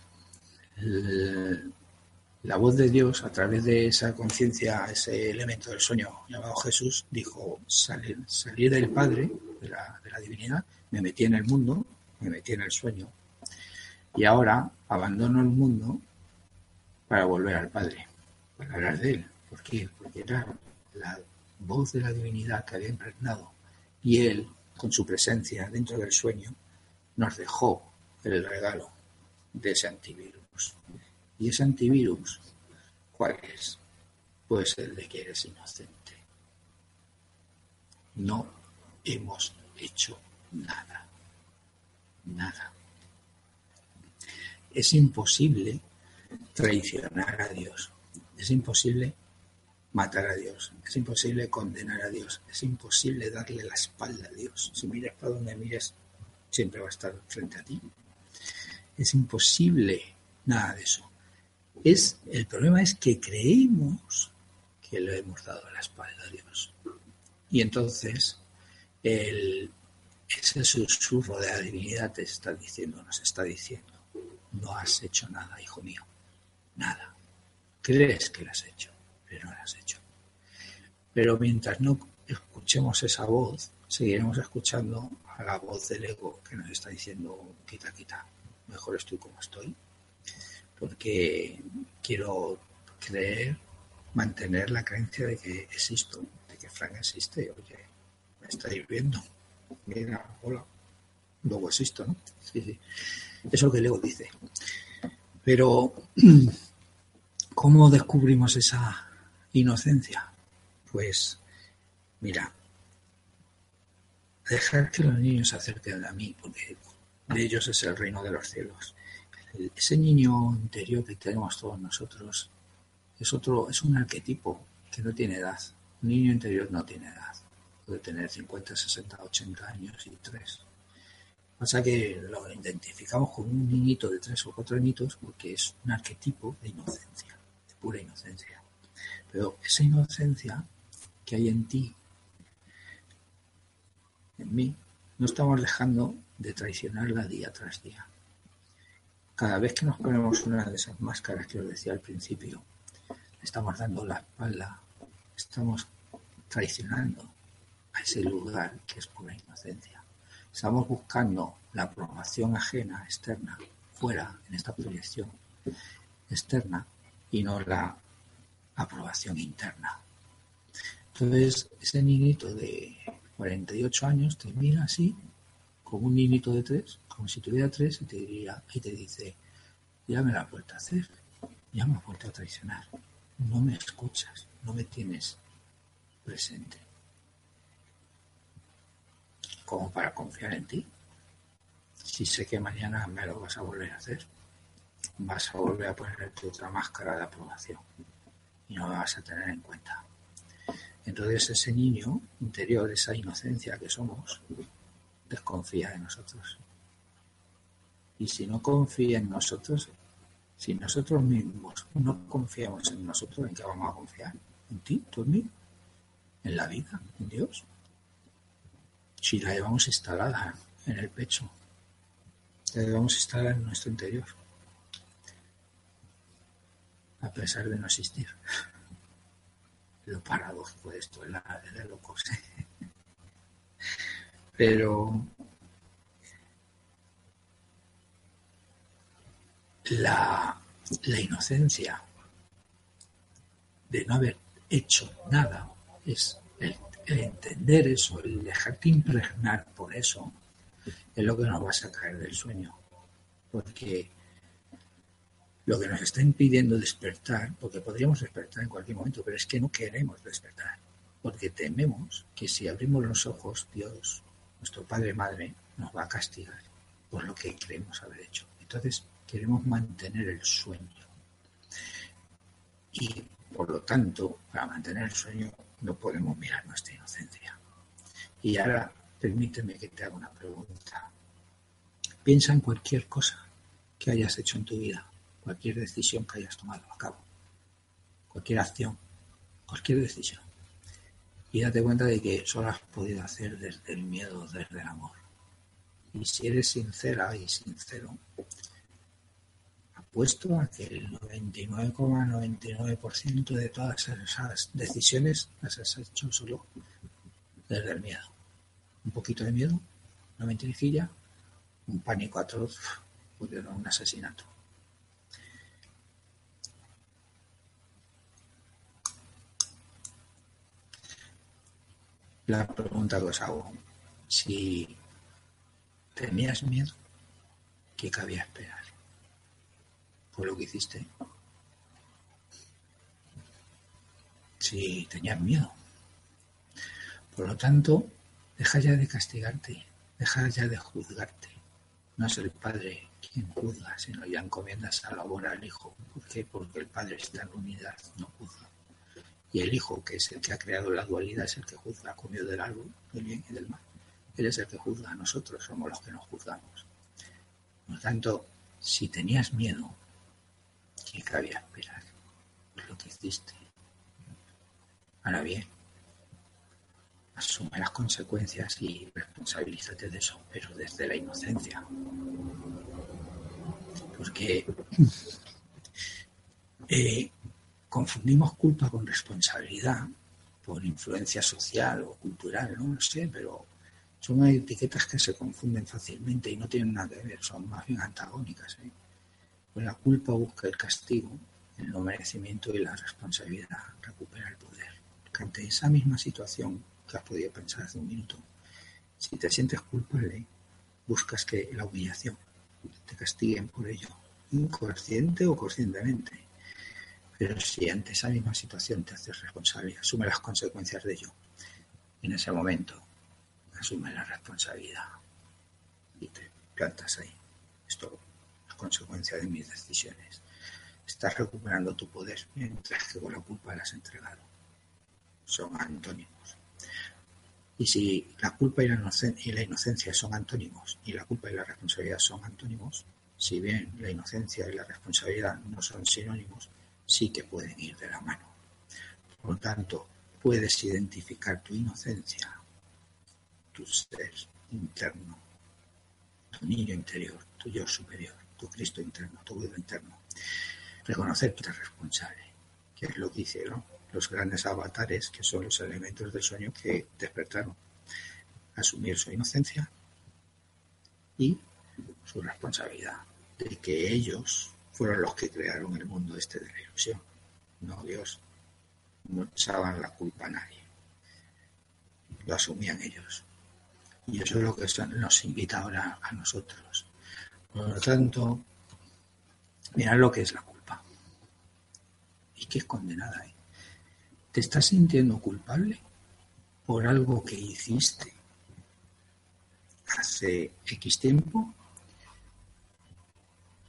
B: la voz de Dios, a través de esa conciencia, ese elemento del sueño llamado Jesús, dijo, salir, salir del Padre, de la divinidad, me metí en el mundo, me metí en el sueño, y ahora abandono el mundo para volver al Padre, para hablar de Él. ¿Por qué? Porque era la voz de la divinidad que había impregnado, y Él, con su presencia dentro del sueño, nos dejó el regalo de ese antivirus ¿Y ese antivirus cuál es? Pues el de que eres inocente. No hemos hecho nada. Nada. Es imposible traicionar a Dios. Es imposible matar a Dios. Es imposible condenar a Dios. Es imposible darle la espalda a Dios. Si miras para donde mires, siempre va a estar frente a ti. Es imposible nada de eso. Es, el problema es que creemos que le hemos dado la espalda a Dios. Y entonces el, ese susurro de la divinidad te está diciendo, nos está diciendo, no has hecho nada, hijo mío, nada. Crees que lo has hecho, pero no lo has hecho. Pero mientras no escuchemos esa voz, seguiremos escuchando a la voz del ego que nos está diciendo, quita, quita, mejor estoy como estoy, porque quiero, creer, mantener la creencia de que existo, de que Frank existe. Oye, me estáis viendo. Mira, hola. Luego existo, ¿no? Sí, sí. Eso es lo que Leo dice. Pero, ¿cómo descubrimos esa inocencia? Pues, mira, dejar que los niños se acerquen a mí, porque de ellos es el reino de los cielos. Ese niño interior que tenemos todos nosotros es otro, es un arquetipo que no tiene edad. Un niño interior no tiene edad. Puede tener 50, 60, 80 años y tres. Pasa que lo identificamos como un niñito de tres o cuatro añitos porque es un arquetipo de inocencia, de pura inocencia. Pero esa inocencia que hay en ti, en mí, no estamos dejando de traicionarla día tras día. Cada vez que nos ponemos una de esas máscaras que os decía al principio, estamos dando la espalda, estamos traicionando a ese lugar que es pura inocencia. Estamos buscando la aprobación ajena, externa, fuera, en esta proyección externa, y no la aprobación interna. Entonces, ese niñito de 48 años te mira así, como un niñito de tres, como si tuviera tres, y te diría, y te dice, ya me la has vuelto a hacer, ya me has vuelto a traicionar, no me escuchas, no me tienes presente. Como para confiar en ti. Si sé que mañana me lo vas a volver a hacer, vas a volver a ponerte otra máscara de aprobación y no me vas a tener en cuenta. Entonces ese niño interior, esa inocencia que somos, desconfía de nosotros. Y si no confía en nosotros, si nosotros mismos no confiamos en nosotros, ¿en qué vamos a confiar? ¿En ti? ¿Tú en mí? ¿En la vida? ¿En Dios? Si la llevamos instalada en el pecho, la llevamos instalada en nuestro interior, a pesar de no existir. Lo paradójico de esto es de locos. Pero la, inocencia de no haber hecho nada es el, entender eso, el dejarte impregnar por eso, es lo que nos va a sacar del sueño. Porque lo que nos está impidiendo despertar, porque podríamos despertar en cualquier momento, pero es que no queremos despertar, porque tememos que si abrimos los ojos, Dios, nuestro Padre Madre, nos va a castigar por lo que creemos haber hecho. Entonces, queremos mantener el sueño. Y por lo tanto, para mantener el sueño no podemos mirar nuestra inocencia. Y ahora permíteme que te haga una pregunta. Piensa en cualquier cosa que hayas hecho en tu vida, cualquier decisión que hayas tomado a cabo, cualquier acción, cualquier decisión. Y date cuenta de que solo has podido hacer desde el miedo, desde el amor. Y si eres sincera y sincero, puesto a que el 99,99% de todas esas decisiones las has hecho solo desde el miedo. Un poquito de miedo, una mentirijilla, un pánico atroz, un asesinato. La pregunta que os hago, si tenías miedo, ¿qué cabía esperar? Por lo que hiciste. Si tenías miedo. Por lo tanto, deja ya de castigarte, deja ya de juzgarte. No es el padre quien juzga, sino ya encomiendas a la obra al hijo. ¿Por qué? Porque el padre está en unidad, no juzga. Y el hijo, que es el que ha creado la dualidad, es el que juzga, comido del árbol, del bien y del mal. Él es el que juzga, nosotros somos los que nos juzgamos. Por lo tanto, si tenías miedo, ¿Qué cabía esperar? lo que hiciste. Ahora bien, asume las consecuencias y responsabilízate de eso, pero desde la inocencia. Porque eh, confundimos culpa con responsabilidad por influencia social o cultural, no lo sé, pero son etiquetas que se confunden fácilmente y no tienen nada que ver, son más bien antagónicas. ¿eh? Pues la culpa busca el castigo el no merecimiento y la responsabilidad, recupera el poder. Que ante esa misma situación que has podido pensar hace un minuto, si te sientes culpable, buscas que la humillación te castiguen por ello, inconsciente o conscientemente. Pero si ante esa misma situación te haces responsable, asume las consecuencias de ello, en ese momento asume la responsabilidad y te plantas ahí. Es consecuencia de mis decisiones. Estás recuperando tu poder mientras que con la culpa la has entregado. Son antónimos. Y si la culpa y la, y la inocencia son antónimos y la culpa y la responsabilidad son antónimos, si bien la inocencia y la responsabilidad no son sinónimos, sí que pueden ir de la mano. Por lo tanto, puedes identificar tu inocencia, tu ser interno, tu niño interior, tu yo superior, Cristo interno, tu Buda interno. Reconocer que eres responsable, que es lo que hicieron los grandes avatares, que son los elementos del sueño que despertaron. Asumir su inocencia y su responsabilidad de que ellos fueron los que crearon el mundo este de la ilusión, no Dios. No echaban la culpa a nadie. Lo asumían ellos. Y eso es lo que nos invita ahora a nosotros. Por lo tanto, mirad lo que es la culpa. Y es condenada. ahí. ¿Te estás sintiendo culpable por algo que hiciste hace X tiempo?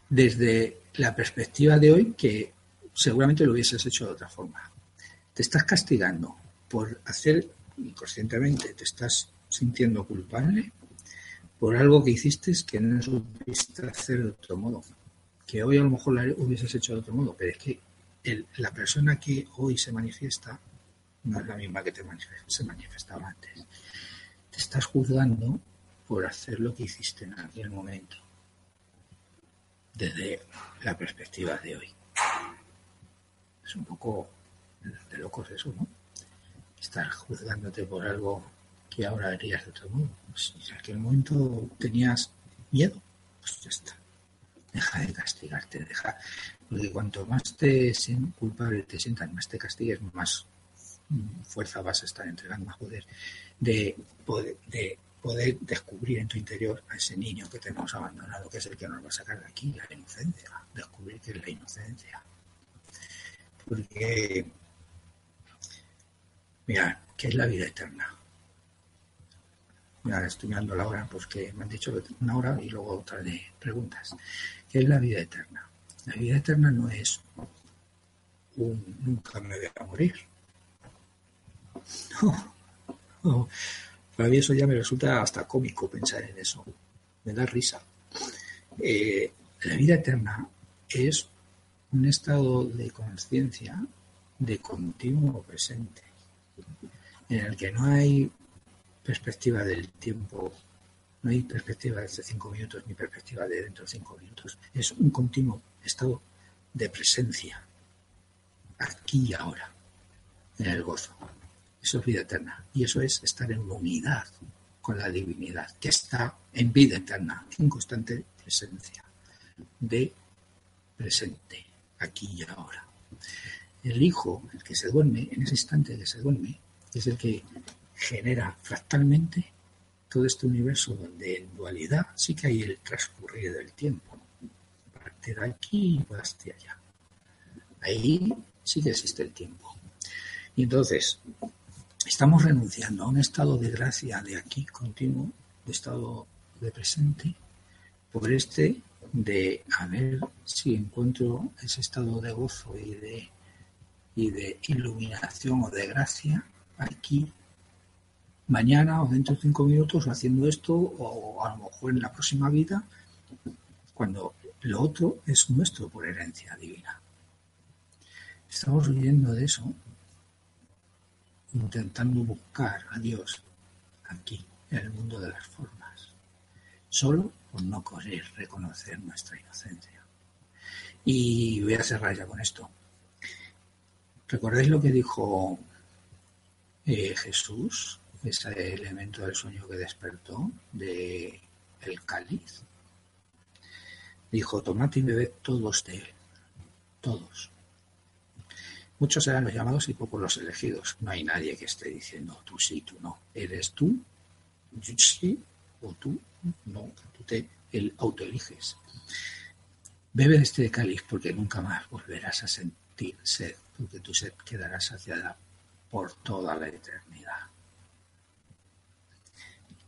B: Desde la perspectiva de hoy que seguramente lo hubieses hecho de otra forma. Te estás castigando por hacer inconscientemente, te estás sintiendo culpable por algo que hiciste que no supiste hacer de otro modo. Que hoy a lo mejor lo hubieses hecho de otro modo, pero es que la persona que hoy se manifiesta no es la misma que te se manifestaba antes. Te estás juzgando por hacer lo que hiciste en aquel momento, desde la perspectiva de hoy. Es un poco de locos eso, ¿no? Estar juzgándote por algo que ahora harías de otro modo. Pues en aquel momento tenías miedo, pues ya está. Deja de castigarte, deja. Porque cuanto más te culpable te sientas, más te castigues, más fuerza vas a estar entregando, más poder de poder, de poder descubrir en tu interior a ese niño que tenemos abandonado, que es el que nos va a sacar de aquí, la inocencia, descubrir que es la inocencia. Porque, mira, ¿qué es la vida eterna? Mira, estoy mirando la hora, pues que me han dicho una hora y luego otra de preguntas. ¿Qué es la vida eterna? La vida eterna no es un nunca me voy a morir. No, no. Eso ya me resulta hasta cómico pensar en eso. Me da risa. Eh, la vida eterna es un estado de conciencia de continuo presente, en el que no hay perspectiva del tiempo, no hay perspectiva de cinco minutos ni perspectiva de dentro de cinco minutos. Es un continuo estado de presencia, aquí y ahora, en el gozo. Eso es vida eterna. Y eso es estar en unidad con la divinidad, que está en vida eterna, en constante presencia, de presente, aquí y ahora. El hijo, el que se duerme, en ese instante que se duerme, es el que genera fractalmente todo este universo donde en dualidad sí que hay el transcurrir del tiempo. Parte de aquí y hacia allá. Ahí sí que existe el tiempo. Y entonces, estamos renunciando a un estado de gracia de aquí continuo, de estado de presente, por este de a ver si encuentro ese estado de gozo y de, y de iluminación o de gracia aquí mañana o dentro de cinco minutos haciendo esto o a lo mejor en la próxima vida cuando lo otro es nuestro por herencia divina. Estamos huyendo de eso intentando buscar a Dios aquí, en el mundo de las formas, solo por no querer reconocer nuestra inocencia. Y voy a cerrar ya con esto. ¿Recordáis lo que dijo eh, Jesús, ese elemento del sueño que despertó de el cáliz? Dijo, tomad y bebed todos de él, todos, Muchos serán los llamados y pocos los elegidos. No hay nadie que esté diciendo tú sí, tú no. Eres tú, yo sí, o tú no. Tú te el autoeliges. Bebe de este cáliz porque nunca más volverás a sentir sed, porque tu sed quedará saciada por toda la eternidad.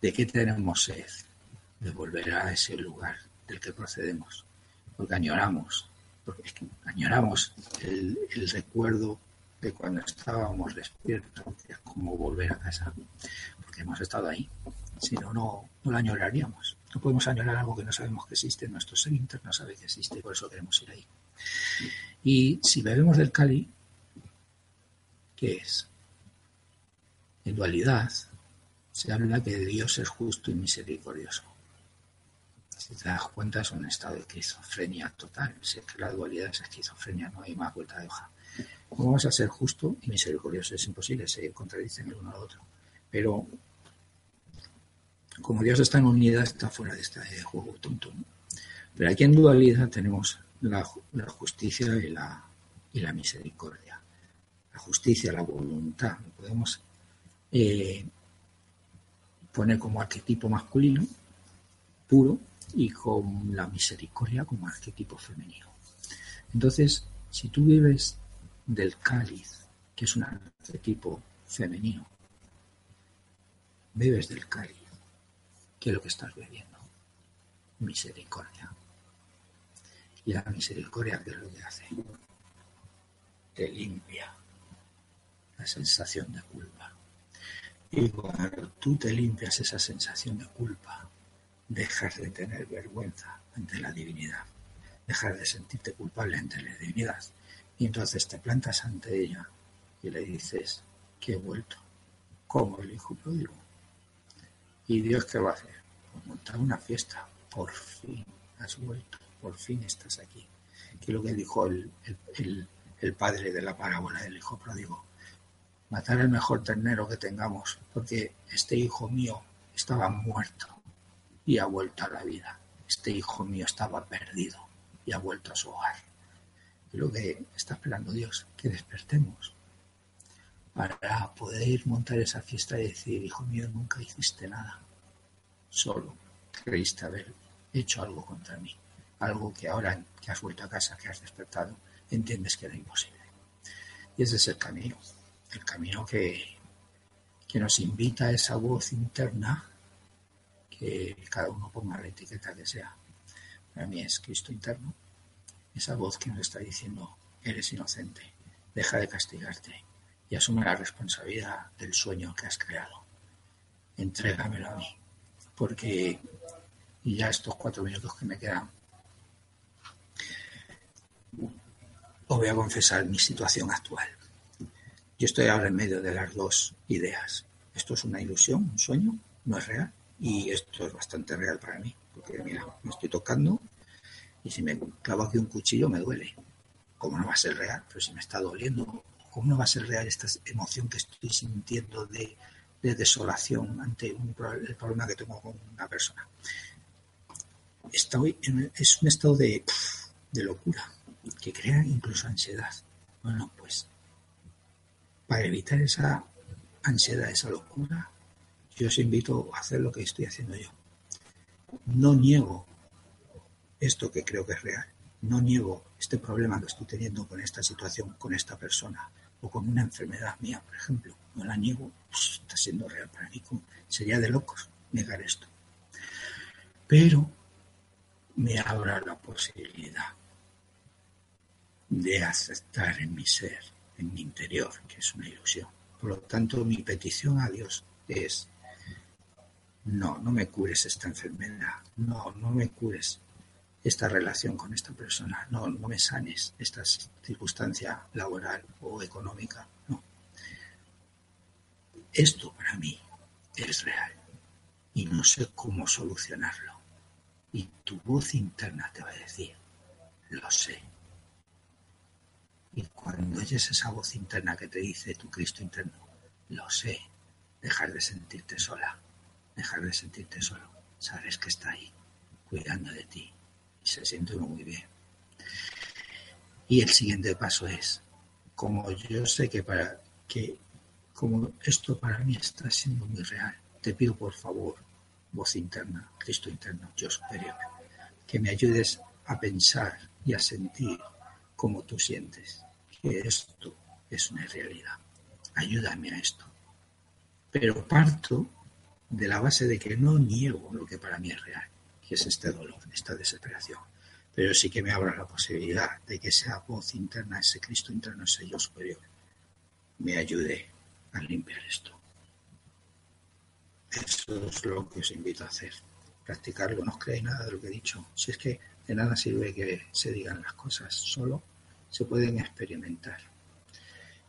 B: ¿De qué tenemos sed? De volver a ese lugar del que procedemos, porque añoramos, porque añoramos el, recuerdo de cuando estábamos despiertos, es como volver a casa, porque hemos estado ahí. Si no, no, no lo añoraríamos. No podemos añorar algo que no sabemos que existe. Nuestro ser interno sabe que existe por eso queremos ir ahí. Y si bebemos del Cali, ¿qué es? En dualidad se habla que Dios es justo y misericordioso. Si te das cuenta, es un estado de esquizofrenia total. Si que la dualidad es esquizofrenia, no hay más vuelta de hoja. ¿Cómo vamos a ser justo y misericordioso? Es imposible, se contradicen el uno al otro. Pero como Dios está en unidad, está fuera de este juego tonto. Pero aquí en dualidad tenemos la, justicia y la, y la misericordia. La justicia, la voluntad. podemos eh, poner como arquetipo masculino, puro, y con la misericordia como arquetipo femenino. Entonces, si tú vives del cáliz, que es un arquetipo femenino, bebes del cáliz, ¿qué es lo que estás bebiendo? Misericordia. Y la misericordia, ¿qué es lo que hace? Te limpia la sensación de culpa. Y cuando tú te limpias esa sensación de culpa, dejas de tener vergüenza ante la divinidad, dejas de sentirte culpable ante la divinidad. Y entonces te plantas ante ella y le dices que he vuelto, como el hijo pródigo. ¿Y Dios qué va a hacer? Pues montar una fiesta. Por fin has vuelto, por fin estás aquí. Que es lo que dijo el, el padre de la parábola del hijo pródigo. Matar el mejor ternero que tengamos, porque este hijo mío estaba muerto y ha vuelto a la vida. Este hijo mío estaba perdido y ha vuelto a su hogar. Y lo que está esperando Dios, que despertemos para poder montar esa fiesta y decir, hijo mío, nunca hiciste nada. Solo creíste haber hecho algo contra mí. Algo que ahora que has vuelto a casa, que has despertado, entiendes que era imposible. Y ese es el camino. El camino que, que nos invita a esa voz interna que cada uno ponga la etiqueta que sea. Para mí es Cristo interno, esa voz que nos está diciendo, eres inocente, deja de castigarte y asume la responsabilidad del sueño que has creado. Entrégamelo a mí, porque, ya estos cuatro minutos que me quedan, os voy a confesar mi situación actual. Yo estoy ahora en medio de las dos ideas. Esto es una ilusión, un sueño, no es real. Y esto es bastante real para mí, porque mira, me estoy tocando y si me clavo aquí un cuchillo me duele. ¿Cómo no va a ser real? Pero si me está doliendo, ¿cómo no va a ser real esta emoción que estoy sintiendo de, desolación ante un, el problema que tengo con una persona? Estoy es un estado de locura que crea incluso ansiedad. Bueno, pues para evitar esa ansiedad, esa locura, yo os invito a hacer lo que estoy haciendo yo. No niego esto que creo que es real. No niego este problema que estoy teniendo con esta situación, con esta persona o con una enfermedad mía, por ejemplo. No la niego, está siendo real para mí. Sería de locos negar esto. Pero me abra la posibilidad de aceptar en mi ser, en mi interior, que es una ilusión. Por lo tanto, mi petición a Dios es no, no me cures esta enfermedad, no, no me cures esta relación con esta persona, no, no me sanes esta circunstancia laboral o económica, no. Esto para mí es real y no sé cómo solucionarlo. Y tu voz interna te va a decir, lo sé. Y cuando oyes esa voz interna que te dice tu Cristo interno, lo sé, dejar de sentirte sola dejar de sentirte solo. Sabes que está ahí, cuidando de ti. Y se siente muy bien. Y el siguiente paso es como yo sé que para que como esto para mí está siendo muy real, te pido por favor, voz interna, Cristo interno, yo superior, que me ayudes a pensar y a sentir como tú sientes, que esto es una realidad. Ayúdame a esto. Pero parto de la base de que no niego lo que para mí es real, que es este dolor, esta desesperación. Pero sí que me abra la posibilidad de que esa voz interna, ese Cristo interno, ese yo superior, me ayude a limpiar esto. Eso es lo que os invito a hacer. Practicarlo, no os creéis nada de lo que he dicho. Si es que de nada sirve que se digan las cosas, solo se pueden experimentar.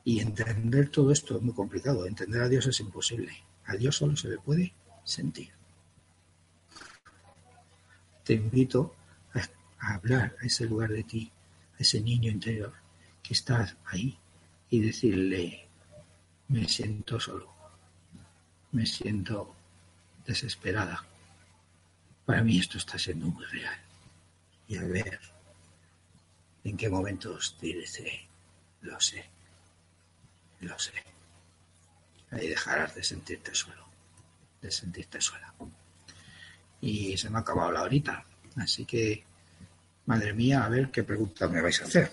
B: Y entender todo esto es muy complicado. Entender a Dios es imposible. A Dios solo se le puede sentir. Te invito a, hablar a ese lugar de ti, a ese niño interior que está ahí y decirle, me siento solo, me siento desesperada. Para mí esto está siendo muy real. Y a ver en qué momentos dice, lo sé, lo sé. Ahí dejarás de sentirte solo, de sentirte sola. Y se me ha acabado la horita. Así que, madre mía, a ver qué pregunta me vais a hacer.